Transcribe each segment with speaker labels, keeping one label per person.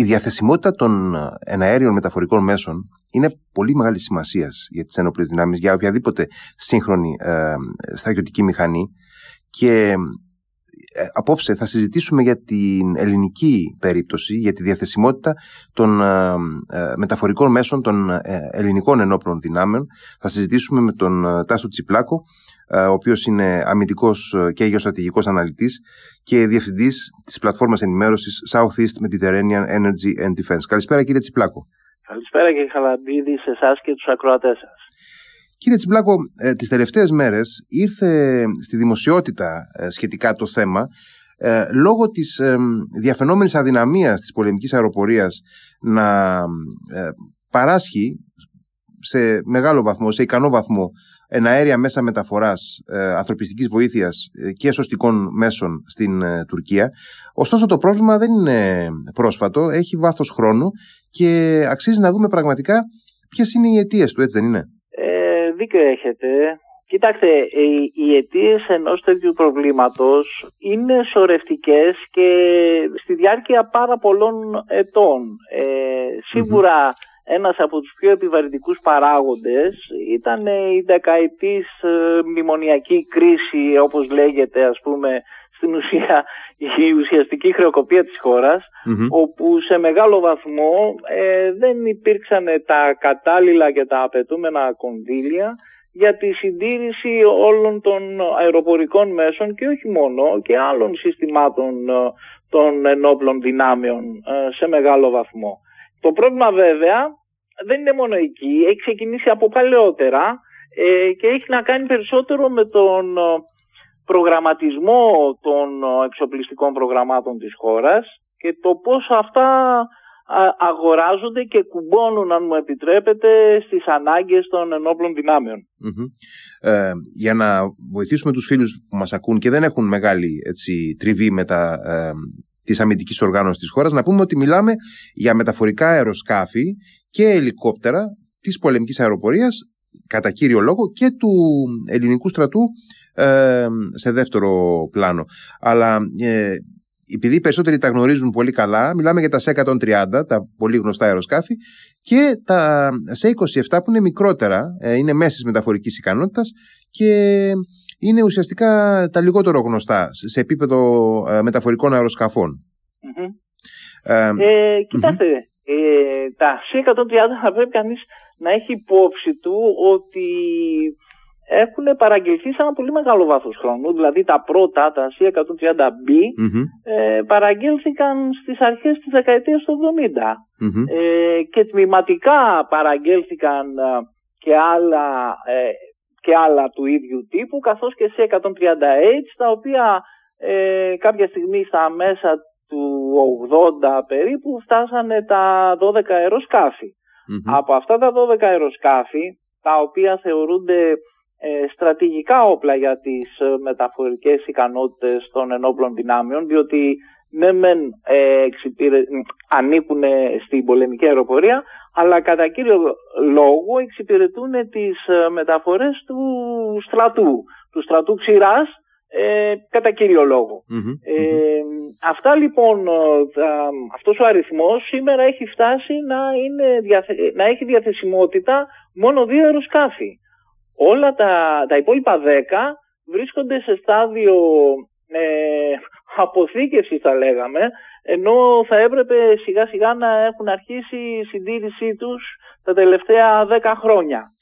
Speaker 1: Η διαθεσιμότητα των εναέριων μεταφορικών μέσων είναι πολύ μεγάλη σημασίας για τις ένοπλε δυνάμεις, για οποιαδήποτε σύγχρονη ε, στρατιωτική μηχανή. Και ε, απόψε θα συζητήσουμε για την ελληνική περίπτωση, για τη διαθεσιμότητα των ε, ε, μεταφορικών μέσων των ελληνικών ενόπλων δυνάμεων. Θα συζητήσουμε με τον Τάσο Τσιπλάκο, ο οποίος είναι αμυντικός και γεωστρατηγικός αναλυτής και διευθυντής της πλατφόρμας ενημέρωσης Southeast Mediterranean Energy and Defense. Καλησπέρα κύριε Τσιπλάκο.
Speaker 2: Καλησπέρα κύριε Χαλαμπίδη σε εσάς και τους ακροατές σας.
Speaker 1: Κύριε Τσιπλάκο, ε, τις τελευταίες μέρες ήρθε στη δημοσιότητα ε, σχετικά το θέμα ε, λόγω της ε, διαφαινόμενης αδυναμίας της πολεμικής αεροπορίας να ε, παράσχει σε μεγάλο βαθμό, σε ικανό βαθμό εναέρια μέσα μεταφοράς ανθρωπιστικής βοήθειας και σωστικών μέσων στην Τουρκία. Ωστόσο το πρόβλημα δεν είναι πρόσφατο, έχει βάθος χρόνου και αξίζει να δούμε πραγματικά ποιες είναι οι αιτίες του, έτσι δεν είναι;
Speaker 2: Δίκιο έχετε. Κοιτάξτε, οι αιτίες ενός τέτοιου προβλήματος είναι σωρευτικές και στη διάρκεια πάρα πολλών ετών. Ε, σίγουρα ένας από τους πιο επιβαρυντικούς παράγοντες ήταν η δεκαετής ε, μνημονιακή κρίση όπως λέγεται ας πούμε στην ουσία η ουσιαστική χρεοκοπία της χωρας όπου σε μεγάλο βαθμό ε, δεν υπήρξαν τα κατάλληλα και τα απαιτούμενα κονδύλια για τη συντήρηση όλων των αεροπορικών μέσων και όχι μόνο και άλλων συστημάτων ε, των ενόπλων δυνάμεων ε, σε μεγάλο βαθμό. Το πρόβλημα βέβαια δεν είναι μόνο εκεί, έχει ξεκινήσει από παλαιότερα και έχει να κάνει περισσότερο με τον προγραμματισμό των ε, εξοπλιστικών προγραμμάτων της χώρας και το πώς αυτά αγοράζονται και κουμπώνουν, αν μου επιτρέπετε, στις ανάγκες των ενόπλων
Speaker 1: Ε, για να βοηθήσουμε τους φίλους που μας ακούν και δεν έχουν μεγάλη έτσι, τριβή με τα, ε, της αμυντικής οργάνωσης της χώρας, να πούμε ότι μιλάμε για μεταφορικά αεροσκάφη και ελικόπτερα της πολεμικής αεροπορίας, κατά κύριο λόγο, και του ελληνικού στρατού σε δεύτερο πλάνο. Αλλά ε, επειδή οι περισσότεροι τα γνωρίζουν πολύ καλά, μιλάμε για τα C-130, τα πολύ γνωστά αεροσκάφη, και τα C-27 που είναι μικρότερα, ε, είναι μέσης μεταφορικής ικανότητας και είναι ουσιαστικά τα λιγότερο γνωστά σε επίπεδο ε, μεταφορικών
Speaker 2: Ε, κοιτάξτε, ε, τα C-130 θα πρέπει κανείς να έχει υπόψη του ότι έχουν παραγγελθεί σε ένα πολύ μεγάλο βάθος χρόνου. Δηλαδή τα πρώτα, τα C130B, ε, παραγγέλθηκαν στις αρχές της δεκαετίας του 70. Ε, και τμηματικά παραγγέλθηκαν ε, και άλλα, ε, και άλλα του ίδιου τύπου, καθώς και C130H, τα οποία ε, κάποια στιγμή στα μέσα του 80 περίπου φτάσανε τα 12 αεροσκαφη Από αυτά τα 12 αεροσκάφη, τα οποία θεωρούνται ε, στρατηγικά όπλα για τις ε, μεταφορικές ικανότητες των ενόπλων δυνάμεων διότι ναι μεν ε, ανήκουν στην πολεμική αεροπορία αλλά κατά κύριο λόγο εξυπηρετούν τις ε, μεταφορές του στρατού, του στρατού ξηράς ε, κατά κύριο αυτά λοιπόν, αυτός ο αριθμός σήμερα έχει φτάσει να, είναι, να έχει διαθεσιμότητα μόνο δύο αεροσκάφη. Όλα τα, τα υπόλοιπα 10 βρίσκονται σε στάδιο ε, αποθήκευσης θα λέγαμε, ενώ θα έπρεπε σιγά σιγά να έχουν αρχίσει η συντήρησή τους τα τελευταία 10 χρόνια.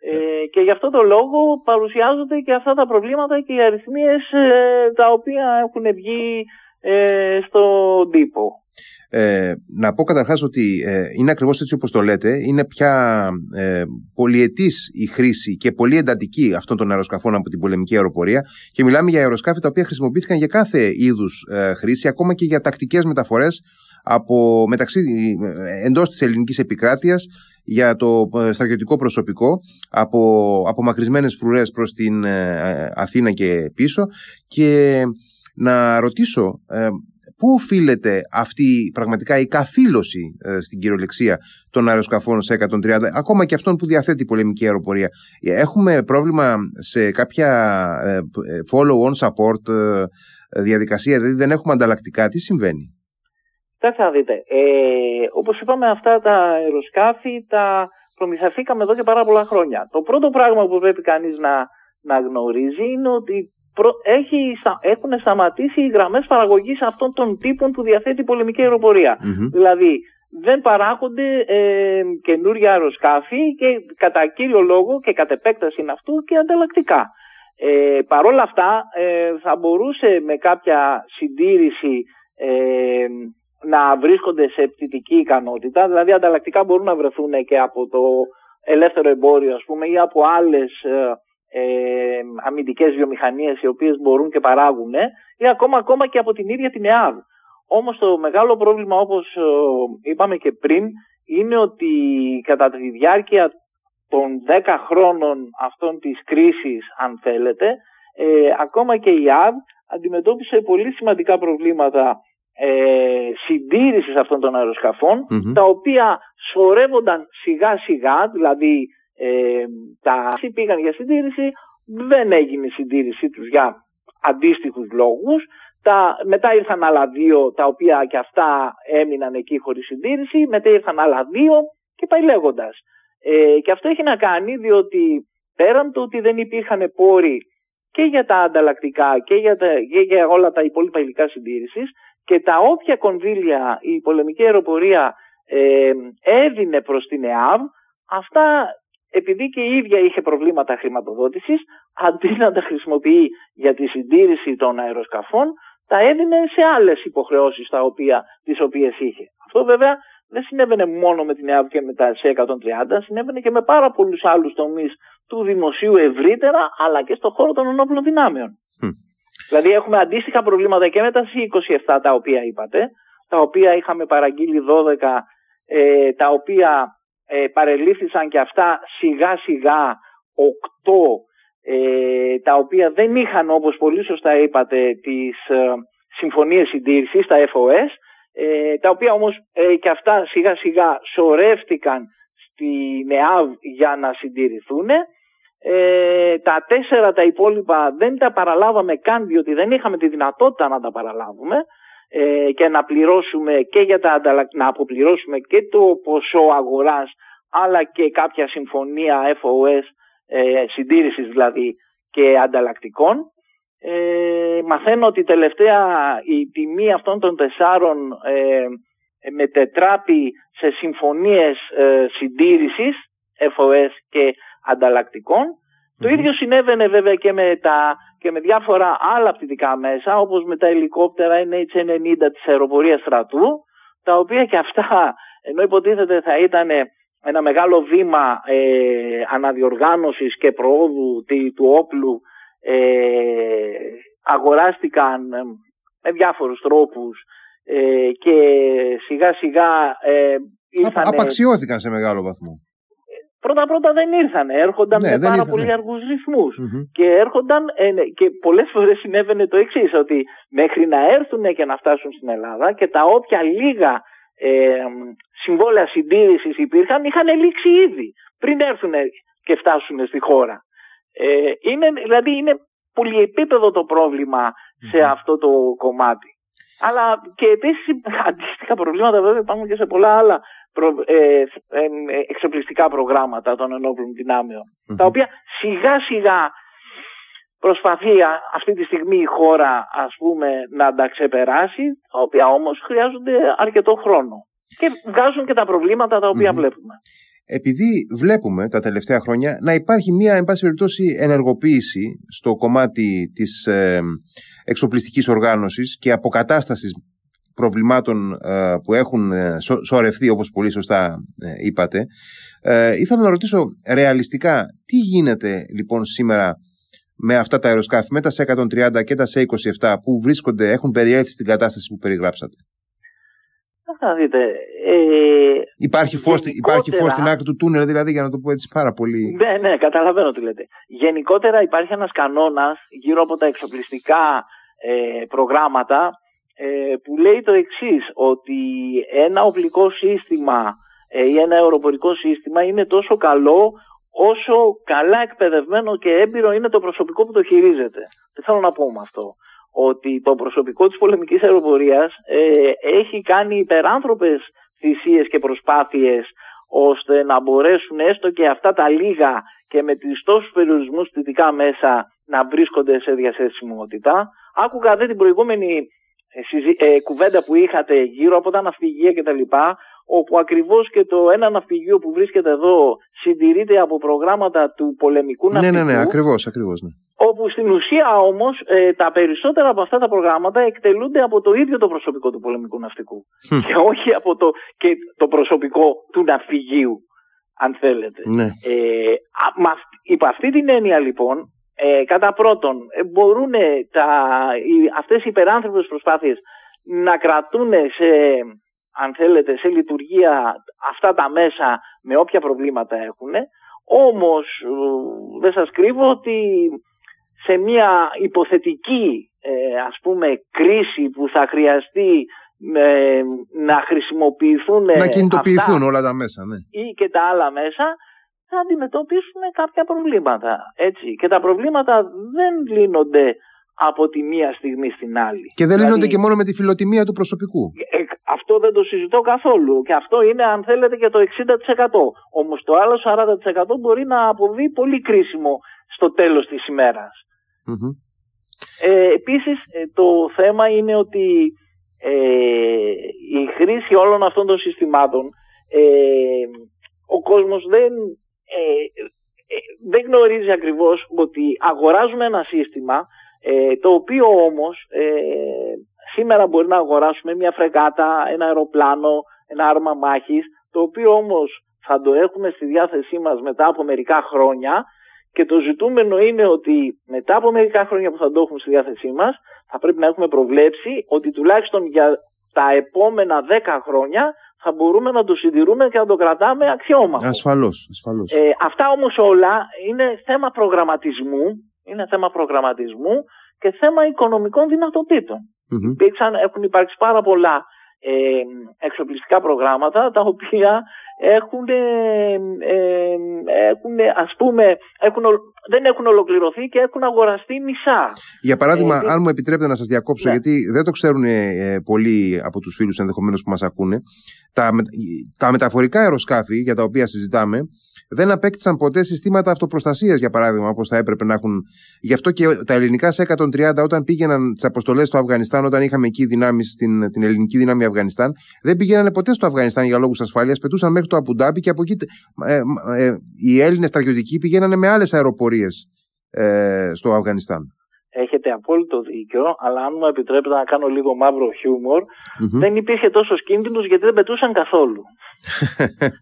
Speaker 2: Ε, και γι' αυτό το λόγο παρουσιάζονται και αυτά τα προβλήματα και οι αριθμίες ε, τα οποία έχουν βγει ε, στον τύπο.
Speaker 1: Ε, να πω καταρχάς ότι ε, είναι ακριβώς έτσι όπως το λέτε. Είναι πια ε, πολυετής η χρήση και πολύ εντατική αυτών των αεροσκαφών από την πολεμική αεροπορία. Και μιλάμε για αεροσκάφη τα οποία χρησιμοποιήθηκαν για κάθε είδους ε, χρήση, ακόμα και για τακτικές μεταφορές από, μεταξύ, ε, εντός της ελληνικής επικράτειας για το ε, στρατιωτικό προσωπικό από απομακρυσμένες φρουρές προς την Αθήνα και πίσω και να ρωτήσω Πού οφείλεται αυτή πραγματικά η καθήλωση ε, στην κυριολεξία των αεροσκαφών σε 130, ακόμα και αυτών που διαθέτει η πολεμική αεροπορία; Έχουμε πρόβλημα σε κάποια ε, follow-on support ε, διαδικασία, δηλαδή δεν έχουμε ανταλλακτικά. Τι συμβαίνει;
Speaker 2: Κοιτάξτε να δείτε. Ε, Όπως είπαμε, αυτά τα αεροσκάφη τα προμηθευτήκαμε εδώ και πάρα πολλά χρόνια. Το πρώτο πράγμα που πρέπει κανείς να, να γνωρίζει είναι ότι έχει, έχουν σταματήσει οι γραμμές παραγωγής αυτών των τύπων που διαθέτει η πολεμική Δηλαδή δεν παράγονται ε, καινούργια αεροσκάφη και κατά κύριο λόγο και κατ' επέκταση είναι αυτού και ανταλλακτικά. Ε, Παρ' όλα αυτά ε, θα μπορούσε με κάποια συντήρηση ε, να βρίσκονται σε πτυτική ικανότητα, δηλαδή ανταλλακτικά μπορούν να βρεθούν και από το ελεύθερο εμπόριο ας πούμε ή από άλλες ε, ε, αμυντικές βιομηχανίες οι οποίες μπορούν και παράγουν ή ακόμα, ακόμα και από την ίδια την ΕΑΒ. Όμως το μεγάλο πρόβλημα όπως ε, είπαμε και πριν είναι ότι κατά τη διάρκεια των 10 χρόνων αυτών της κρίσης αν θέλετε ε, ακόμα και η ΑΒ αντιμετώπισε πολύ σημαντικά προβλήματα ε, συντήρησης αυτών των αεροσκαφων τα οποία σωρεύονταν σιγά σιγά δηλαδή ε, τα πήγαν για συντήρηση δεν έγινε η συντήρησή τους για αντίστοιχους λόγους. Τα, μετά ήρθαν άλλα δύο τα οποία και αυτά έμειναν εκεί χωρίς συντήρηση. Μετά ήρθαν άλλα δύο και πάει λέγοντας. Ε, και αυτό έχει να κάνει διότι πέραν του ότι δεν υπήρχαν πόροι και για τα ανταλλακτικά και για, τα, και για όλα τα υπόλοιπα υλικά συντήρησης και τα όποια κονδύλια η πολεμική αεροπορία ε, έδινε προς την ΕΑΒ, αυτά επειδή και η ίδια είχε προβλήματα χρηματοδότησης, αντί να τα χρησιμοποιεί για τη συντήρηση των αεροσκαφών, τα έδινε σε άλλες υποχρεώσεις τα οποία, τις οποίες είχε. Αυτό βέβαια δεν συνέβαινε μόνο με την ΕΑΒ και με τα σε 130, συνέβαινε και με πάρα πολλούς άλλους τομείς του δημοσίου ευρύτερα, αλλά και στον χώρο των ενόπλων δυνάμεων. Δηλαδή έχουμε αντίστοιχα προβλήματα και με τα C27 τα οποία είπατε, τα οποία είχαμε παραγγείλει 12, ε, τα οποία ε, παρελήφθησαν και αυτά σιγά σιγά 8, ε, τα οποία δεν είχαν όπως πολύ σωστά είπατε τις ε, συμφωνίες συντήρησης, τα FOS, ε, τα οποία όμως ε, και αυτά σιγά σιγά σωρεύτηκαν στη ΝΕΑΒ για να συντηρηθούν ε, τα τέσσερα τα υπόλοιπα δεν τα παραλάβαμε καν διότι δεν είχαμε τη δυνατότητα να τα παραλάβουμε ε, και να πληρώσουμε και για τα να αποπληρώσουμε και το ποσό αγοράς αλλά και κάποια συμφωνία FOS ε, συντήρησης δηλαδή και ανταλλακτικών. Ε, μαθαίνω ότι τελευταία η τιμή αυτών των τεσσάρων ε, μετετράπει σε συμφωνίες ε, συντήρησης FOS και ανταλλακτικων Το ίδιο συνέβαινε βέβαια και με, τα, και με διάφορα άλλα πτυτικά μέσα όπως με τα ελικόπτερα NH90 της αεροπορίας στρατού τα οποία και αυτά ενώ υποτίθεται θα ήταν ένα μεγάλο βήμα ε, αναδιοργάνωσης και προόδου του όπλου ε, αγοράστηκαν ε, με διάφορους τρόπους ε, και σιγά σιγά ε,
Speaker 1: ήρθαν... Απαξιώθηκαν σε μεγάλο βαθμό
Speaker 2: πρώτα πρώτα δεν ήρθαν. Έρχονταν ναι, με πάρα ήρθανε. πολύ αργούς Και έρχονταν ε, ναι, και πολλές φορές συνέβαινε το εξής, ότι μέχρι να έρθουν και να φτάσουν στην Ελλάδα και τα όποια λίγα ε, συμβόλαια συντήρησης υπήρχαν, είχαν λήξει ήδη πριν έρθουν και φτάσουν στη χώρα. Ε, είναι, δηλαδή είναι πολυεπίπεδο το προβλημα σε αυτό το κομμάτι. Αλλά και επίσης αντίστοιχα προβλήματα βέβαια υπάρχουν και σε πολλά άλλα ε, εξοπλιστικά προγράμματα των ενόπλων τα οποία σιγά σιγά προσπαθεί αυτή τη στιγμή η χώρα ας πούμε να τα ξεπεράσει τα οποία όμως χρειάζονται αρκετό χρόνο. Και βγάζουν και τα προβλήματα τα οποια βλέπουμε.
Speaker 1: Επειδή βλέπουμε τα τελευταία χρόνια να υπάρχει μια εν πάση περιπτώσει ενεργοποίηση στο κομμάτι της ε, εξοπλιστικής οργάνωσης και αποκατάστασης προβλημάτων ε, που έχουν ε, σωρευτεί όπως πολύ σωστά ε, είπατε ήθελα να ρωτήσω ρεαλιστικά τι γίνεται λοιπόν σήμερα με αυτά τα αεροσκάφη με τα σε 130 και τα σε 27 που βρίσκονται, έχουν περιέλθει στην κατάσταση που περιγράψατε;
Speaker 2: Θα δείτε. Ε,
Speaker 1: υπάρχει, φως, υπάρχει φως στην άκρη του τούνελ, δηλαδή, για να το πω έτσι πάρα πολύ.
Speaker 2: Ναι, ναι, καταλαβαίνω τι λέτε. Γενικότερα υπάρχει ένας κανόνας γύρω από τα εξοπλιστικά ε, προγράμματα ε, που λέει το εξής, ότι ένα οπλικό σύστημα ε, ή ένα αεροπορικό σύστημα είναι τόσο καλό όσο καλά εκπαιδευμένο και έμπειρο είναι το προσωπικό που το χειρίζεται. Τι θέλω να πω με αυτό. ότι το προσωπικό της πολεμικής αεροπορίας ε, έχει κάνει υπεράνθρωπες θυσίες και προσπάθειες ώστε να μπορέσουν έστω και αυτά τα λίγα και με τις τόσους περιορισμούς θετικά μέσα να βρίσκονται σε διαθεσιμότητα. Άκουγα δε την προηγούμενη ε, ε, κουβέντα που είχατε γύρω από τα ναυπηγεία κτλ όπου ακριβώς και το ένα ναυπηγείο που βρίσκεται εδώ συντηρείται από προγράμματα του πολεμικού ναυπηγείου.
Speaker 1: Ναι, ναι, ναι, ακριβώς, ακριβώς. Ναι.
Speaker 2: Όπου στην ουσία όμως ε, τα περισσότερα από αυτά τα προγράμματα εκτελούνται από το ίδιο το προσωπικό του πολεμικού ναυτικού και όχι από το, και το προσωπικό του ναυπηγείου αν θέλετε.
Speaker 1: Ναι.
Speaker 2: Ε, υπ' αυτή την έννοια λοιπόν ε, κατά πρώτον ε, μπορούν τα, οι, αυτές οι υπεράνθρωπες προσπάθειες να κρατούν σε αν θέλετε, σε λειτουργία αυτά τα μέσα με όποια προβλήματα έχουν. Όμως δεν σας κρύβω ότι σε μια υποθετική ε, ας πούμε κρίση που θα χρειαστεί ε, να χρησιμοποιηθούν
Speaker 1: να κινητοποιηθούν όλα τα μέσα ναι.
Speaker 2: ή και τα άλλα μέσα θα αντιμετωπίσουμε κάποια προβλήματα έτσι. και τα προβλήματα δεν λύνονται από τη μία στιγμή στην άλλη.
Speaker 1: Και δεν δηλαδή, λύνονται και μόνο με τη φιλοτιμία του προσωπικού.
Speaker 2: Ε, αυτό δεν το συζητώ καθόλου. Και αυτό είναι, αν θέλετε, και το 60%. Όμως το άλλο 40% μπορεί να αποβεί πολύ κρίσιμο στο τέλος της ημέρας. Ε, επίσης ε, το θέμα είναι ότι ε, η χρήση όλων αυτών των συστημάτων ε, ο κόσμος δεν, δεν γνωρίζει ακριβώς ότι αγοράζουμε ένα σύστημα το οποίο όμως σήμερα μπορεί να αγοράσουμε μια φρεγάτα, ένα αεροπλάνο, ένα άρμα μάχης το οποίο όμως θα το έχουμε στη διάθεσή μας μετά από μερικά χρόνια και το ζητούμενο είναι ότι μετά από μερικά χρόνια που θα το έχουμε στη διάθεσή μας θα πρέπει να έχουμε προβλέψει ότι τουλάχιστον για τα επόμενα 10 χρόνια θα μπορούμε να το συντηρούμε και να το κρατάμε αξιόμαχο.
Speaker 1: Ασφαλώς, ασφαλώς.
Speaker 2: Ε, αυτά όμως όλα είναι θέμα προγραμματισμού, είναι θέμα προγραμματισμού και θέμα οικονομικών δυνατοτήτων. έχουν υπάρξει πάρα πολλά ε, εξοπλιστικά προγράμματα τα οποία έχουν, ε, ε, έχουν ας πούμε, έχουν, δεν έχουν ολοκληρωθεί και έχουν αγοραστεί μισά.
Speaker 1: Για παράδειγμα, ε, αν μου επιτρέπετε να σας διακόψω, ναι. γιατί δεν το ξέρουν ε, πολλοί από τους φίλους ενδεχομένως που μας ακούνε, τα, τα μεταφορικά αεροσκάφη για τα οποία συζητάμε δεν απέκτησαν ποτέ συστήματα αυτοπροστασίας, για παράδειγμα, όπως θα έπρεπε να έχουν. Γι' αυτό και τα ελληνικά σε 130, όταν πήγαιναν τις αποστολές στο Αφγανιστάν, όταν είχαμε εκεί δυνάμεις στην την ελληνική δύναμη Αφγανιστάν, δεν πήγαιναν ποτέ στο Αφγανιστάν για λόγους ασφαλεία. Πετούσαν μέχρι το Αμπουντάμπι και από εκεί ε, ε, οι Έλληνες στρατιωτικοί πηγαίνανε με άλλες αεροπορίες ε, στο Αφγανιστάν.
Speaker 2: Έχετε απόλυτο δίκιο, αλλά αν μου επιτρέπετε να κάνω λίγο μαύρο χιούμορ, δεν υπήρχε τόσο κίνδυνος γιατί δεν πετούσαν καθόλου.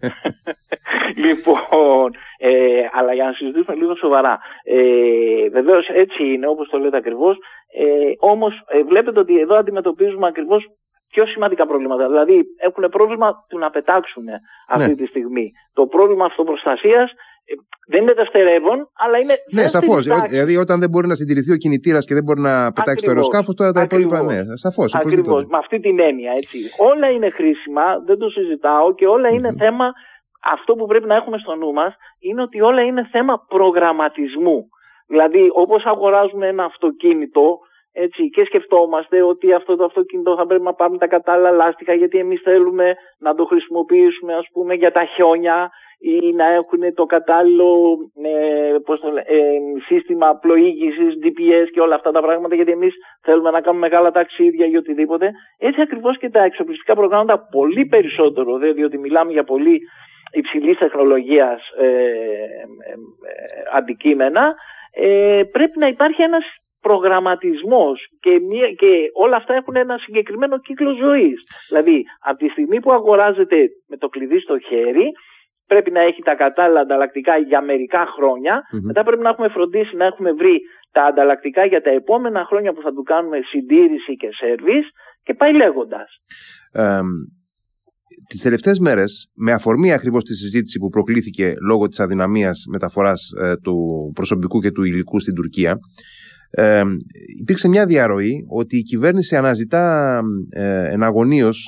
Speaker 2: λοιπόν, ε, αλλά για να συζητήσουμε λίγο σοβαρά. Ε, Βεβαίως έτσι είναι, όπως το λέτε ακριβώς. Ε, Όμως ε, βλέπετε ότι εδώ αντιμετωπίζουμε ακριβώς πιο σημαντικά προβλήματα. Δηλαδή έχουν πρόβλημα του να πετάξουν αυτή ναι. τη στιγμή. Το πρόβλημα αυτοπροστασίας ε, δεν είναι δευτερεύον, αλλά είναι.
Speaker 1: Ναι, σαφώς. Δηλαδή, όταν δεν μπορεί να συντηρηθεί ο κινητήρας και δεν μπορεί να πετάξει το αεροσκάφος, τώρα τα υπόλοιπα. Ναι, σαφώς.
Speaker 2: Ακριβώς. Με αυτή την έννοια. Έτσι. Όλα είναι χρήσιμα, δεν το συζητάω και όλα είναι θέμα. Αυτό που πρέπει να έχουμε στο νου μας είναι ότι όλα είναι θέμα προγραμματισμού. Δηλαδή, όπως αγοράζουμε ένα αυτοκίνητο, έτσι, και σκεφτόμαστε ότι αυτό το αυτοκίνητο θα πρέπει να πάρουμε τα κατάλληλα λάστιχα γιατί εμείς θέλουμε να το χρησιμοποιήσουμε ας πούμε για τα χιόνια ή να έχουν το κατάλληλο ε, πώς το ε, σύστημα πλοήγησης, DPS και όλα αυτά τα πράγματα γιατί εμείς θέλουμε να κάνουμε μεγάλα ταξίδια ή οτιδήποτε. Έτσι ακριβώς και τα εξοπλιστικά προγράμματα πολύ περισσότερο, δε, διότι μιλάμε για πολύ υψηλής τεχνολογίας ε, ε, ε αντικείμενα, πρέπει να υπάρχει ένας προγραμματισμός και, και όλα αυτά έχουν ένα συγκεκριμένο κύκλο ζωής. Δηλαδή, από τη στιγμή που αγοράζεται με το κλειδί στο χέρι, πρέπει να έχει τα κατάλληλα ανταλλακτικά για μερικά Μετά πρέπει να έχουμε φροντίσει να έχουμε βρει τα ανταλλακτικά για τα επόμενα χρόνια που θα του κάνουμε συντήρηση και σερβις και πάει λέγοντας.
Speaker 1: Ε, τις τελευταίες μέρες, με αφορμή ακριβώς τη συζήτηση που προκλήθηκε λόγω της αδυναμίας μεταφοράς ε, του προσωπικού και του υλικού στην Τουρκία, ε, υπήρξε μια διαρροή ότι η κυβέρνηση αναζητά ε, εναγωνίως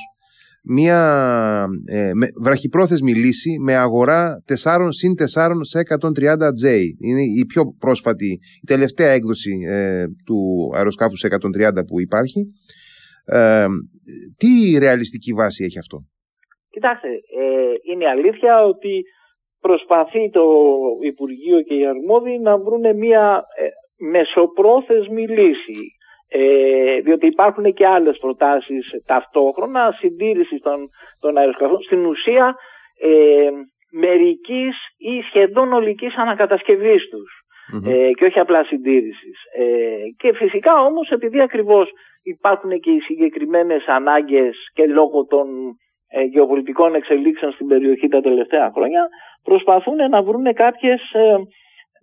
Speaker 1: μια ε, με, βραχυπρόθεσμη λύση με αγορά 4 συν 4 σε 130J. Είναι η πιο πρόσφατη, η τελευταία έκδοση ε, του αεροσκάφους σε 130 που υπάρχει. Ε, τι ρεαλιστική βάση έχει αυτό;
Speaker 2: Κοιτάξτε, ε, είναι αλήθεια ότι προσπαθεί το Υπουργείο και οι αρμόδιοι να βρουν μια ε, μεσοπρόθεσμη λύση. Ε, διότι υπάρχουν και άλλες προτάσεις ταυτόχρονα συντήρηση των, των αεροσκαφών. Στην ουσία ε, μερικής ή σχεδόν ολικής ανακατασκευής τους ε, και όχι απλά συντήρησης. Ε, και φυσικά όμως επειδή ακριβώς υπάρχουν και οι συγκεκριμένες ανάγκες και λόγω των ε, γεωπολιτικών εξελίξεων στην περιοχή τα τελευταία χρόνια προσπαθούν να βρουν κάποιες ε,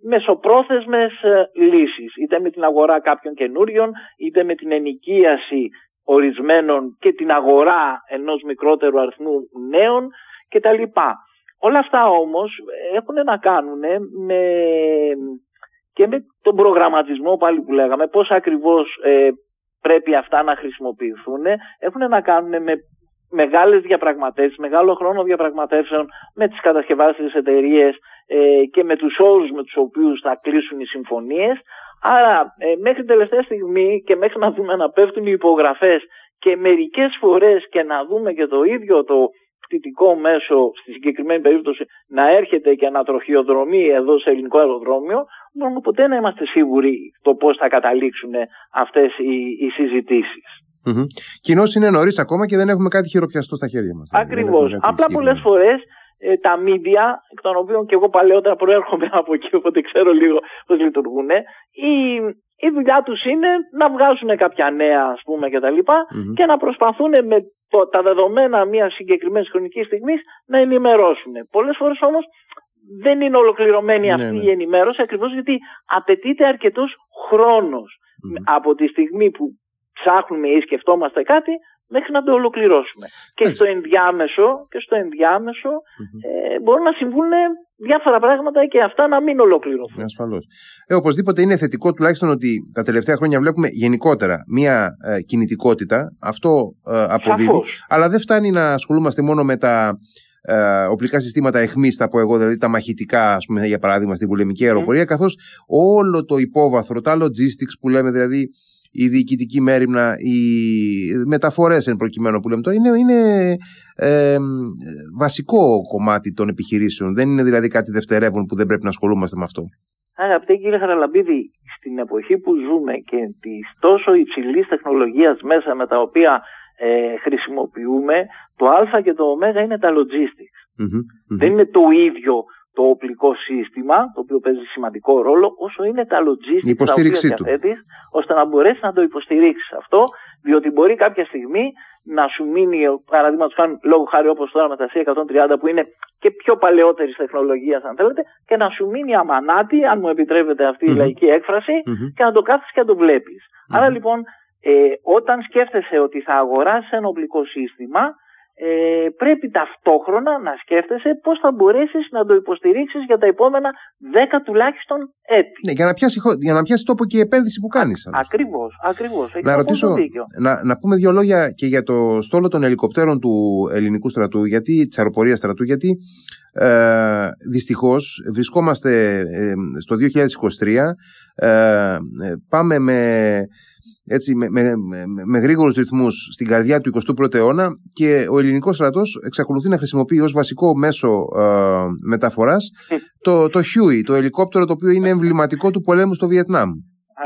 Speaker 2: μεσοπρόθεσμες ε, λύσεις είτε με την αγορά κάποιων καινούριων είτε με την ενοικίαση ορισμένων και την αγορά ενός μικρότερου αριθμού νέων κτλ. Όλα αυτά όμως έχουν να κάνουν με, και με τον προγραμματισμό πάλι που λέγαμε, πώς ακριβώς ε, πρέπει αυτά να χρησιμοποιηθούν, έχουν να κάνουν με μεγάλες διαπραγματεύσεις, μεγάλο χρόνο διαπραγματεύσεων με τις κατασκευάσεις εταιρείες ε, και με τους όρους με τους οποίους θα κλείσουν οι συμφωνίες. Άρα ε, μέχρι τελευταία στιγμή και μέχρι να δούμε να πέφτουν οι υπογραφές και μερικές φορές και να δούμε και το ίδιο το κτητικό μέσο στη συγκεκριμένη περίπτωση να έρχεται και να τροχιοδρομεί εδώ σε ελληνικό αεροδρόμιο, μπορούμε ποτέ να είμαστε σίγουροι το πώς θα καταλήξουν αυτές οι, οι συζητήσεις.
Speaker 1: Mm-hmm. Κοινώς είναι νωρίς ακόμα και δεν έχουμε κάτι χειροπιαστό στα χέρια μας.
Speaker 2: Ακριβώς. Απλά πολλές φορές ε, τα media, εκ των οποίων και εγώ παλαιότερα προέρχομαι από εκεί, οπότε ξέρω λίγο πώς λειτουργούν, η, η δουλειά τους είναι να βγάζουν κάποια νέα, ας πούμε, κτλ. Και, mm-hmm. και να προσπαθούν με το, τα δεδομένα μιας συγκεκριμένης χρονικής στιγμής να ενημερώσουν. Πολλές φορές όμως δεν είναι ολοκληρωμένη ναι, αυτή ναι, ναι. η ενημέρωση ακριβώς γιατί απαιτείται αρκετός χρόνος mm-hmm. από τη στιγμή που ψάχνουμε ή σκεφτόμαστε κάτι μέχρι να το ολοκληρώσουμε. Και στο ενδιάμεσο, και στο ενδιαμεσο ε, μπορούν να συμβούν διάφορα πράγματα και αυτά να μην ολοκληρωθούν.
Speaker 1: Ασφαλώς. Ε, οπωσδήποτε είναι θετικό τουλάχιστον ότι τα τελευταία χρόνια βλέπουμε γενικότερα μία ε, κινητικότητα. Αυτό ε, αποδίδει. Αλλά δεν φτάνει να ασχολούμαστε μόνο με τα ε, οπλικά συστήματα εχμής, θα πω εγώ, δηλαδή τα μαχητικά, ας πούμε, για παράδειγμα, στην πολεμική αεροπορία, mm. καθώς όλο το υπόβαθρο, τα logistics που λέμε, δηλαδή η διοικητική μέρημνα, οι μεταφορές εν προκειμένου που λέμε τώρα είναι, είναι ε, βασικό κομμάτι των επιχειρήσεων. Δεν είναι δηλαδή κάτι δευτερεύον που δεν πρέπει να ασχολούμαστε με αυτό.
Speaker 2: Αγαπητέ κύριε Χαραλαμπίδη, στην εποχή που ζούμε και της τόσο υψηλής τεχνολογίας μέσα με τα οποία ε, χρησιμοποιούμε, το Α και το Ω είναι τα logistics. Δεν είναι το ίδιο το οπλικό σύστημα, το οποίο παίζει σημαντικό ρόλο, όσο είναι τα logistics τα οποία διαθέτεις, ώστε να μπορέσεις να το υποστηρίξεις αυτό, διότι μπορεί κάποια στιγμή να σου μείνει, παραδείγματος χάρη, λόγω χάρη όπως τώρα με τα C130 που είναι και πιο παλαιότερης τεχνολογίας, αν θέλετε, και να σου μείνει αμανάτη, αν μου επιτρέπετε αυτή η λαϊκή και να το κάθεσαι και να το βλεπει Άρα λοιπόν, ε, όταν σκέφτεσαι ότι θα αγοράσεις ένα οπλικό σύστημα, ε, πρέπει ταυτόχρονα να σκέφτεσαι πώς θα μπορέσεις να το υποστηρίξεις για τα επόμενα 10 τουλάχιστον έτη.
Speaker 1: Ναι, για, να πιάσει, για να πιάσει τόπο και η επένδυση που κάνεις.
Speaker 2: Ακριβώς, ακριβώς.
Speaker 1: Να, ρωτήσω, να, να πούμε δύο λόγια και για το στόλο των ελικοπτέρων του ελληνικού στρατού, γιατί, της αεροπορίας στρατού, γιατί ε, δυστυχώς βρισκόμαστε ε, στο 2023, ε, ε, πάμε με έτσι, με, με, με, με γρήγορους ρυθμούς στην καρδιά του 21ου αιώνα και ο ελληνικός στρατός εξακολουθεί να χρησιμοποιεί ως βασικό μέσο ε, μεταφοράς το, το Huey, το ελικόπτερο το οποίο είναι εμβληματικό του πολέμου στο Βιετνάμ.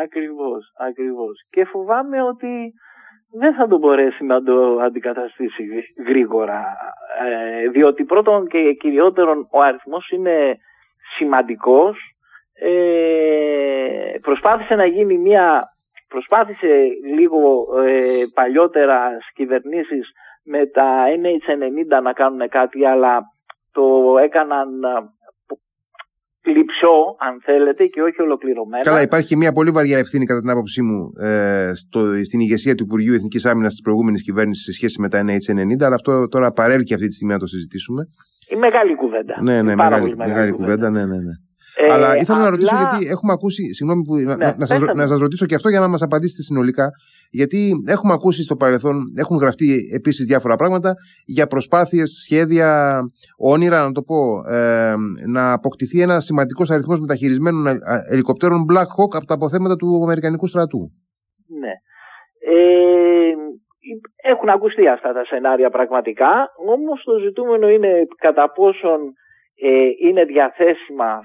Speaker 2: Ακριβώς, ακριβώς. Και φοβάμαι ότι δεν θα το μπορέσει να το αντικαταστήσει γρήγορα. Ε, διότι πρώτον και κυριότερον ο αριθμός είναι σημαντικός. Ε, προσπάθησε να γίνει μια Προσπάθησε λίγο ε, παλιότερα στις κυβερνήσεις με τα NH90 να κάνουν κάτι, αλλά το έκαναν λυψό, αν θέλετε, και όχι ολοκληρωμένα.
Speaker 1: Καλά, υπάρχει μια πολύ βαριά ευθύνη, κατά την άποψή μου, ε, στο, στην ηγεσία του Υπουργείου Εθνικής Άμυνας της προηγούμενης κυβέρνησης σε σχέση με τα NH90, αλλά αυτό τώρα παρέλκει αυτή τη στιγμή να το συζητήσουμε.
Speaker 2: Η μεγάλη κουβέντα.
Speaker 1: Ναι, ναι, μεγάλη, μεγάλη, μεγάλη, κουβέντα. Ναι, ναι, ναι. Ε, Αλλά ήθελα να ρωτήσω γιατί έχουμε ακούσει. Συγγνώμη που. Ναι, να, να, σας, να σας ρωτήσω και αυτό για να μας απαντήσετε συνολικά. Γιατί έχουμε ακούσει στο παρελθόν, έχουν γραφτεί επίσης διάφορα πράγματα για προσπάθειες, σχέδια, όνειρα, να το πω, ε, να αποκτηθεί ένα σημαντικός αριθμός μεταχειρισμένων ε, ελικοπτέρων Black Hawk από τα αποθέματα του Αμερικανικού στρατού.
Speaker 2: Ναι. Ε, έχουν ακουστεί αυτά τα σενάρια πραγματικά, όμως το ζητούμενο είναι κατά πόσον ε, είναι διαθέσιμα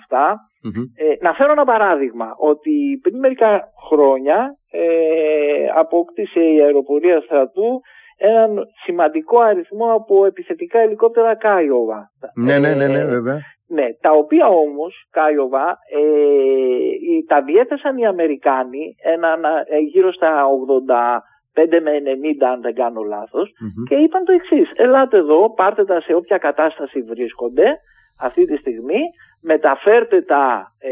Speaker 2: Ε, να φέρω ένα παράδειγμα, ότι πριν μερικά χρόνια ε, απόκτησε η αεροπορία στρατού έναν σημαντικό αριθμό από επιθετικά ελικόπτερα Κάιοβα.
Speaker 1: Ναι, ναι, ναι, ναι, βέβαια.
Speaker 2: Ναι, τα οποία όμως, Κάιοβα, ε, τα διέθεσαν οι Αμερικάνοι ένα, ε, γύρω στα 85 με 90 αν δεν κάνω και είπαν το εξής. Ελάτε εδώ, πάρτε τα σε όποια κατάσταση βρίσκονται αυτή τη στιγμή, μεταφέρτε τα ε,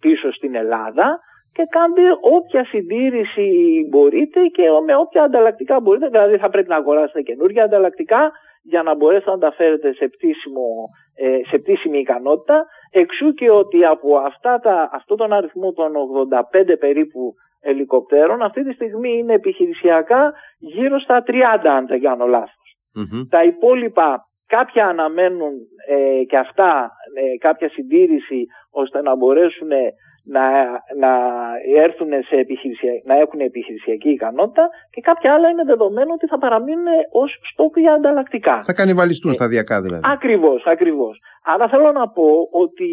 Speaker 2: πίσω στην Ελλάδα και κάντε όποια συντήρηση μπορείτε και με όποια ανταλλακτικά μπορείτε. Δηλαδή θα πρέπει να αγοράσετε καινούργια ανταλλακτικά για να μπορέσετε να τα φέρετε σε, πτήσιμο, ε, σε πτήσιμη ικανότητα. Εξού και ότι από αυτά τα, αυτό τον αριθμό των 85 περίπου ελικοπτέρων αυτή τη στιγμή είναι επιχειρησιακά γύρω στα 30 αν δεν κάνω Τα υπόλοιπα κάποια αναμένουν ε, και αυτά ε, κάποια συντήρηση ώστε να μπορέσουν να, να έρθουν σε επιχειρησιακή, να έχουν επιχειρησιακή ικανότητα και κάποια άλλα είναι δεδομένο ότι θα παραμείνουν ως στόκ για ανταλλακτικά.
Speaker 1: Θα κανιβαλιστούν ε, σταδιακά δηλαδή.
Speaker 2: Ακριβώς, ακριβώς. Αλλά θέλω να πω ότι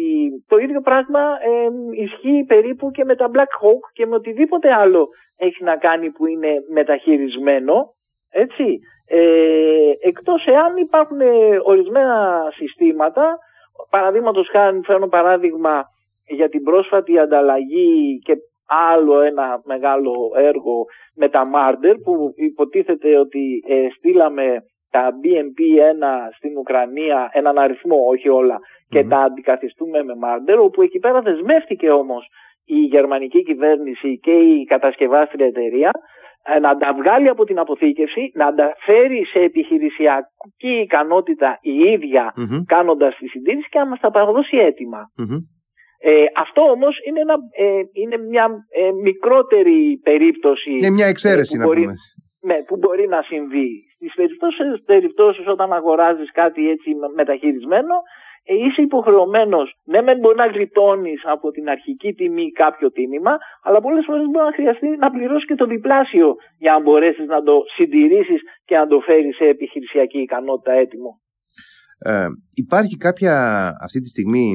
Speaker 2: το ίδιο πράγμα ε, ισχύει περίπου και με τα Black Hawk και με οτιδήποτε άλλο έχει να κάνει που είναι μεταχειρισμένο, έτσι. Ε, εκτός εάν υπάρχουν ορισμένα συστήματα, παραδείγματος χάρη φέρνω παράδειγμα για την πρόσφατη ανταλλαγή και άλλο ένα μεγάλο έργο με τα Marder που υποτίθεται ότι ε, στείλαμε τα BNP-1 στην Ουκρανία, έναν αριθμό, όχι και τα αντικαθιστούμε με Marder, όπου εκεί πέρα δεσμεύτηκε όμως η γερμανική κυβέρνηση και η κατασκευάστρια εταιρεία ε, να τα βγάλει από την αποθήκευση, να τα φέρει σε επιχειρησιακή ικανότητα η ίδια mm-hmm. κάνοντας τη συντήρηση και να μας τα παραδώσει ε, αυτό όμως είναι, ένα, ε, είναι μια ε, μικρότερη περίπτωση.
Speaker 1: Είναι μια εξαίρεση
Speaker 2: που, να
Speaker 1: πούμε.
Speaker 2: Ναι, που μπορεί να συμβεί. Στις περιπτώσεις, περιπτώσεις όταν αγοράζεις κάτι έτσι μεταχειρισμένο, είσαι υποχρεωμένος. Ναι, δεν μπορεί να γλιτώνεις από την αρχική τιμή κάποιο τίμημα, αλλά πολλές φορές μπορεί να χρειαστεί να πληρώσεις και το διπλάσιο για να μπορέσεις να το συντηρήσεις και να το φέρεις σε επιχειρησιακή ικανότητα έτοιμο.
Speaker 1: Ε, υπάρχει κάποια αυτή τη στιγμή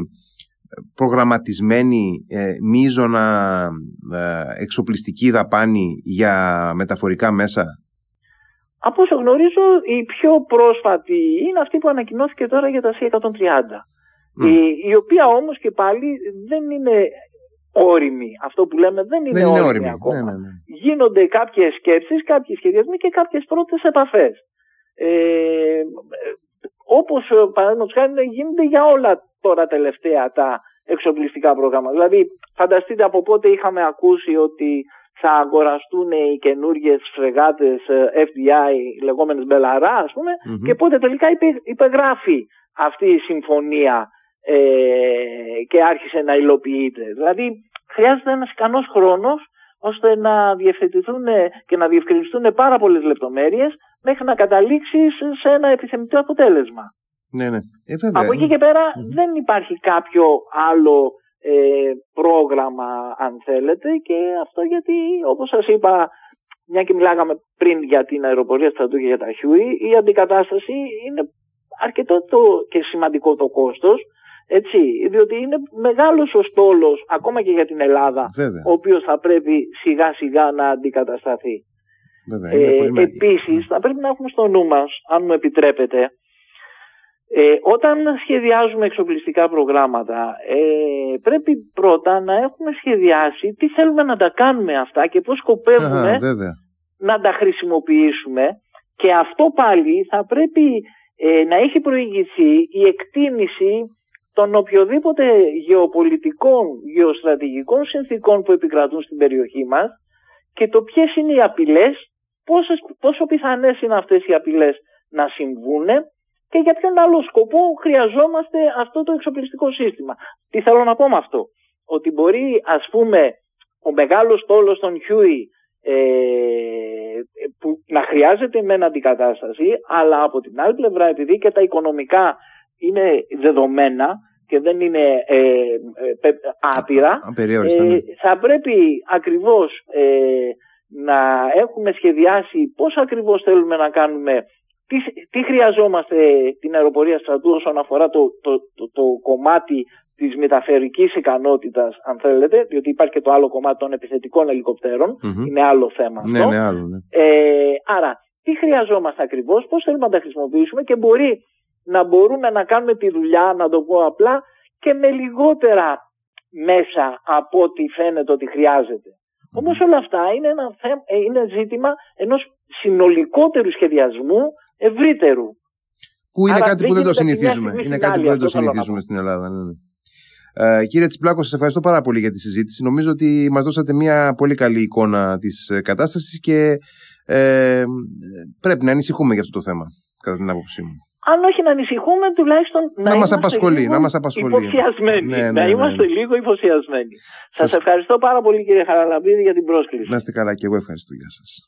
Speaker 1: προγραμματισμένη ε, μίζωνα ε, εξοπλιστική δαπάνη για μεταφορικά μέσα;
Speaker 2: Από όσο γνωρίζω η πιο πρόσφατη είναι αυτή που ανακοινώθηκε τώρα για τα C130. Η, η οποία όμως και πάλι δεν είναι όρημη. Αυτό που λέμε δεν είναι, δεν όρημη, ακόμα. Ναι, ναι, ναι. Γίνονται κάποιες σκέψεις, κάποιοι σχεδιασμοί και κάποιες πρώτες επαφές. Ε, όπως παραδείγματος χάρη γίνονται για όλα τώρα τελευταία τα εξοπλιστικά πρόγραμμα. Δηλαδή φανταστείτε από πότε είχαμε ακούσει ότι θα αγοραστούν οι καινούργιες φρεγάτες FDI, λεγόμενες Μπελαρά, ας πουμε και πότε τελικά υπεγράφει αυτή η συμφωνία ε, και άρχισε να υλοποιείται. Δηλαδή χρειάζεται ένας ικανός χρόνος ώστε να διευθετηθούν και να διευκρινιστούν πάρα πολλές λεπτομέρειες μέχρι να καταλήξει σε ένα επιθεμητό αποτέλεσμα.
Speaker 1: Ναι, ναι. Ε,
Speaker 2: Από εκεί και περα δεν υπάρχει κάποιο άλλο ε, πρόγραμμα αν θέλετε και αυτό γιατί όπως σας είπα μια και μιλάγαμε πριν για την αεροπορία στρατού και για τα Χιούι η αντικατάσταση είναι αρκετό το και σημαντικό το κόστος έτσι, διότι είναι μεγάλος ο στόλος ακόμα και για την Ελλάδα ο οποίος θα πρέπει σιγά σιγά να αντικατασταθεί.
Speaker 1: Βέβαια, ε,
Speaker 2: επίσης θα πρέπει να έχουμε στο νου μας, αν μου επιτρέπετε, ε, όταν σχεδιάζουμε εξοπλιστικά προγράμματα ε, πρέπει πρώτα να έχουμε σχεδιάσει τι θέλουμε να τα κάνουμε αυτά και πώς σκοπεύουμε να τα χρησιμοποιήσουμε. Και αυτό πάλι θα πρέπει ε, να έχει προηγηθεί η εκτίμηση των οποιοδήποτε γεωπολιτικών, γεωστρατηγικών συνθήκων που επικρατούν στην περιοχή μας και το ποιες είναι οι απειλές, πόσο πιθανές είναι αυτές οι απειλές να συμβούν και για ποιον άλλο σκοπό χρειαζόμαστε αυτό το εξοπλιστικό σύστημα. Τι θέλω να πω με αυτό; Ότι μπορεί ας πούμε ο μεγάλος τόλος των Χιούι ε, που να χρειάζεται με αντικατάσταση αλλά από την άλλη πλευρά επειδή και τα οικονομικά είναι δεδομένα και δεν είναι ε, ε άπειρα
Speaker 1: ε,
Speaker 2: ναι. θα πρέπει ακριβώς να έχουμε σχεδιάσει πώς ακριβώς θέλουμε να κάνουμε τι, τι χρειαζόμαστε την αεροπορία στρατού όσον αφορά το, το, το, κομμάτι της μεταφερικής ικανότητας αν θέλετε διότι υπάρχει και το άλλο κομμάτι των επιθετικών είναι άλλο θέμα
Speaker 1: ναι,
Speaker 2: αυτό.
Speaker 1: Ναι, άλλο, ναι.
Speaker 2: Ε, άρα τι χρειαζόμαστε ακριβώς, πώς θέλουμε να τα χρησιμοποιήσουμε και μπορεί να μπορούμε να κάνουμε τη δουλειά, να το πω απλά, και με λιγότερα μέσα από ό,τι φαίνεται ότι χρειάζεται. Όμως όλα αυτά είναι, ένα θέμα, ε, είναι ζήτημα ενός συνολικότερου σχεδιασμού ευρύτερου.
Speaker 1: Που είναι κάτι που δεν το συνηθίζουμε. Είναι κάτι που δεν το συνηθίζουμε στην Ελλάδα. Ναι, ναι. Ε, κύριε Τσιπλάκο, σας ευχαριστώ πάρα πολύ για τη συζήτηση. Νομίζω ότι μας δώσατε μια πολύ καλή εικόνα της ε, κατάστασης και ε, πρέπει να ανησυχούμε για αυτό το θέμα, κατά την άποψή μου
Speaker 2: αν όχι να ανησυχούμε, τουλάχιστον να,
Speaker 1: να
Speaker 2: μας
Speaker 1: απασχολεί, να μας απασχολεί.
Speaker 2: Υποψιασμένοι. Ναι, ναι,
Speaker 1: να
Speaker 2: ναι, είμαστε λίγο υποψιασμένοι. Σας ευχαριστώ πάρα πολύ κύριε Χαραλαμπίδη για την πρόσκληση.
Speaker 1: Να είστε καλά και εγώ ευχαριστώ. Γεια σας.